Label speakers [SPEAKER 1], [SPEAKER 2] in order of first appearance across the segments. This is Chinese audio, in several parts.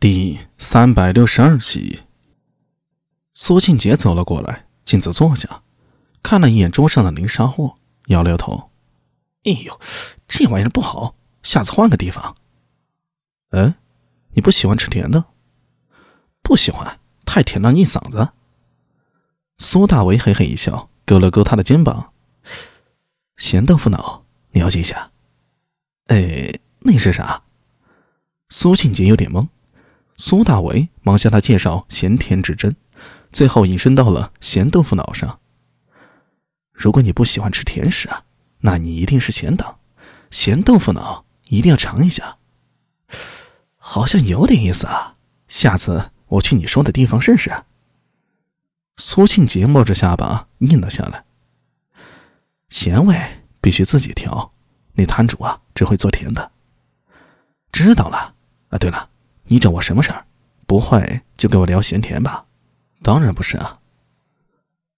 [SPEAKER 1] 第三百六十二集，苏庆杰走了过来，径自坐下，看了一眼桌上的零杀货，摇了摇头：“哎呦，这玩意儿不好，下次换个地方。”“嗯，你不喜欢吃甜的？”“不喜欢，太甜了，腻嗓子。”苏大为嘿嘿一笑，勾了勾他的肩膀：“咸豆腐脑，了解一下。”“哎，那是啥？”苏庆杰有点懵。苏大为忙向他介绍咸甜之争，最后引申到了咸豆腐脑上。如果你不喜欢吃甜食啊，那你一定是咸党。咸豆腐脑一定要尝一下，好像有点意思啊。下次我去你说的地方试试。苏庆杰摸着下巴应了下来。咸味必须自己调，那摊主啊只会做甜的。知道了。啊，对了。你找我什么事儿？不会就跟我聊闲天吧？当然不是啊。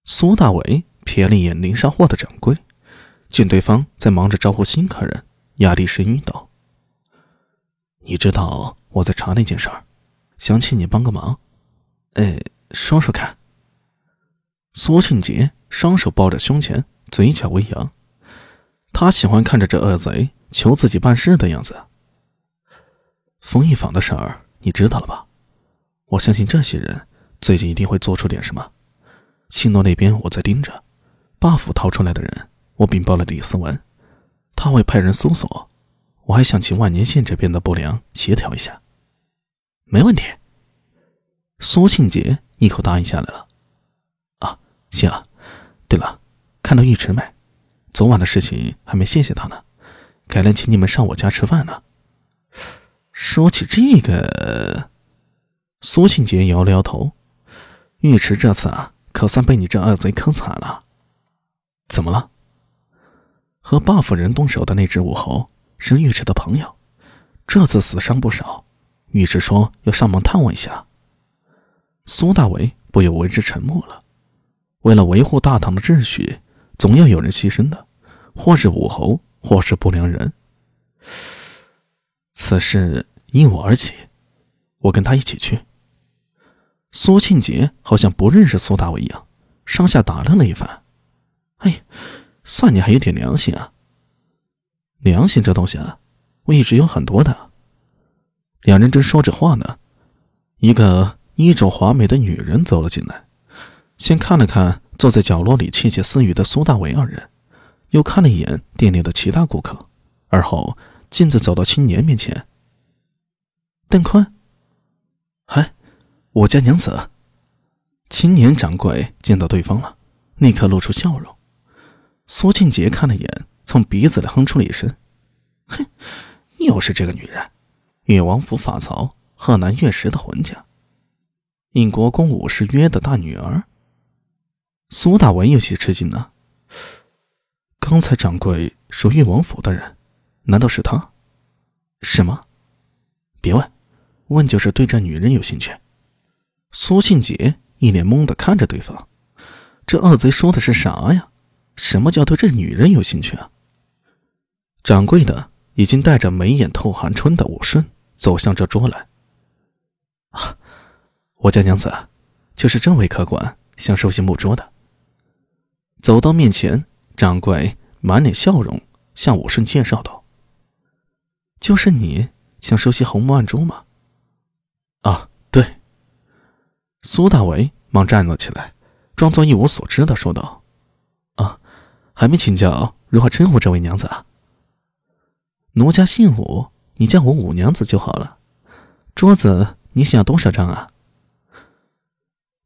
[SPEAKER 1] 苏大伟瞥了一眼林上货的掌柜，见对方在忙着招呼新客人，压低声音道：“你知道我在查那件事儿，想请你帮个忙。哎，说说看。”苏庆杰双手抱着胸前，嘴角微扬，他喜欢看着这恶贼求自己办事的样子。冯一坊的事儿你知道了吧？我相信这些人最近一定会做出点什么。信诺那边我在盯着，buff 逃出来的人，我禀报了李思文，他会派人搜索。我还想请万年县这边的不良协调一下。没问题。苏庆杰一口答应下来了。啊，行了。对了，看到尉迟没？昨晚的事情还没谢谢他呢，改天请你们上我家吃饭呢。说起这个，苏庆杰摇了摇头。尉迟这次啊，可算被你这恶贼坑惨了。怎么了？和霸府人动手的那只武侯是尉迟的朋友，这次死伤不少。尉迟说要上门探望一下。苏大为不由为之沉默了。为了维护大唐的秩序，总要有人牺牲的，或是武侯，或是不良人。此事。因我而起，我跟他一起去。苏庆杰好像不认识苏大伟一样，上下打量了一番。哎，算你还有点良心啊！良心这东西啊，我一直有很多的。两人正说着话呢，一个衣着华美的女人走了进来，先看了看坐在角落里窃窃私语的苏大伟二人，又看了一眼店里的其他顾客，而后径自走到青年面前。邓坤，嗨，我家娘子。青年掌柜见到对方了，立刻露出笑容。苏庆杰看了眼，从鼻子里哼出了一声：“哼，又是这个女人，越王府法曹贺南岳石的魂家，应国公武士约的大女儿。”苏大文有些吃惊呢。刚才掌柜说越王府的人，难道是他？什么？别问。问就是对这女人有兴趣。苏庆杰一脸懵的看着对方，这恶贼说的是啥呀？什么叫对这女人有兴趣啊？掌柜的已经带着眉眼透寒春的武顺走向这桌来。啊，我家娘子，就是这位客官想收些木桌的。走到面前，掌柜满脸笑容向武顺介绍道：“就是你想收些红木暗珠吗？”啊，对。苏大为忙站了起来，装作一无所知的说道：“啊，还没请教如何称呼这位娘子啊？奴家姓武，你叫我武娘子就好了。桌子你想要多少张啊？”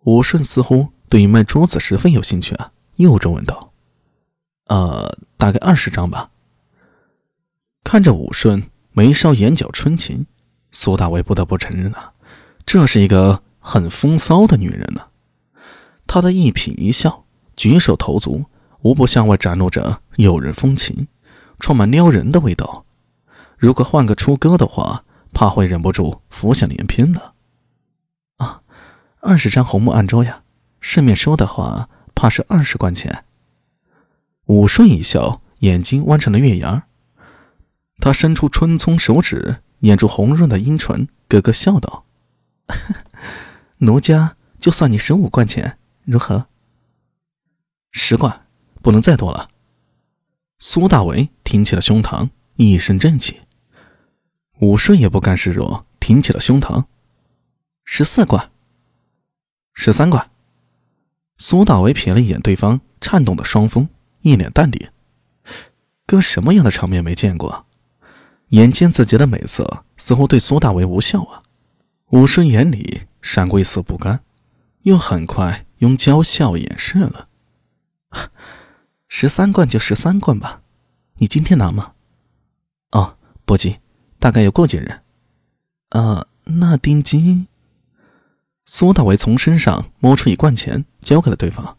[SPEAKER 1] 武顺似乎对于卖桌子十分有兴趣啊，又追问道：“呃，大概二十张吧。”看着武顺眉梢眼角春情，苏大为不得不承认啊。这是一个很风骚的女人呢，她的一颦一笑、举手投足，无不向外展露着诱人风情，充满撩人的味道。如果换个出歌的话，怕会忍不住浮想联翩呢。啊，二十张红木案桌呀，市面收的话，怕是二十贯钱。武顺一笑，眼睛弯成了月牙他伸出春葱手指，捻住红润的阴唇，咯咯笑道。奴家就算你十五贯钱，如何？十贯，不能再多了。苏大为挺起了胸膛，一身正气。武顺也不甘示弱，挺起了胸膛。十四贯，十三贯。苏大为瞥了一眼对方颤动的双峰，一脸淡定。哥什么样的场面没见过？眼见自己的美色似乎对苏大为无效啊！武顺眼里闪过一丝不甘，又很快用娇笑掩饰了。十三罐就十三罐吧，你今天拿吗？哦，不急，大概要过几日。啊，那定金？苏大为从身上摸出一罐钱，交给了对方。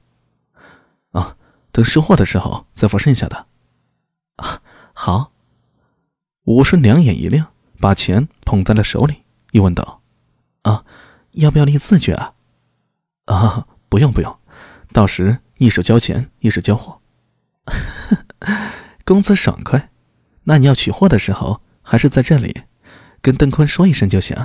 [SPEAKER 1] 啊，等收货的时候再付剩下的。啊，好。武顺两眼一亮，把钱捧在了手里，又问道：“啊，要不要立字据啊？”“啊，不用不用，到时一手交钱，一手交货。”公子爽快。那你要取货的时候，还是在这里跟邓坤说一声就行。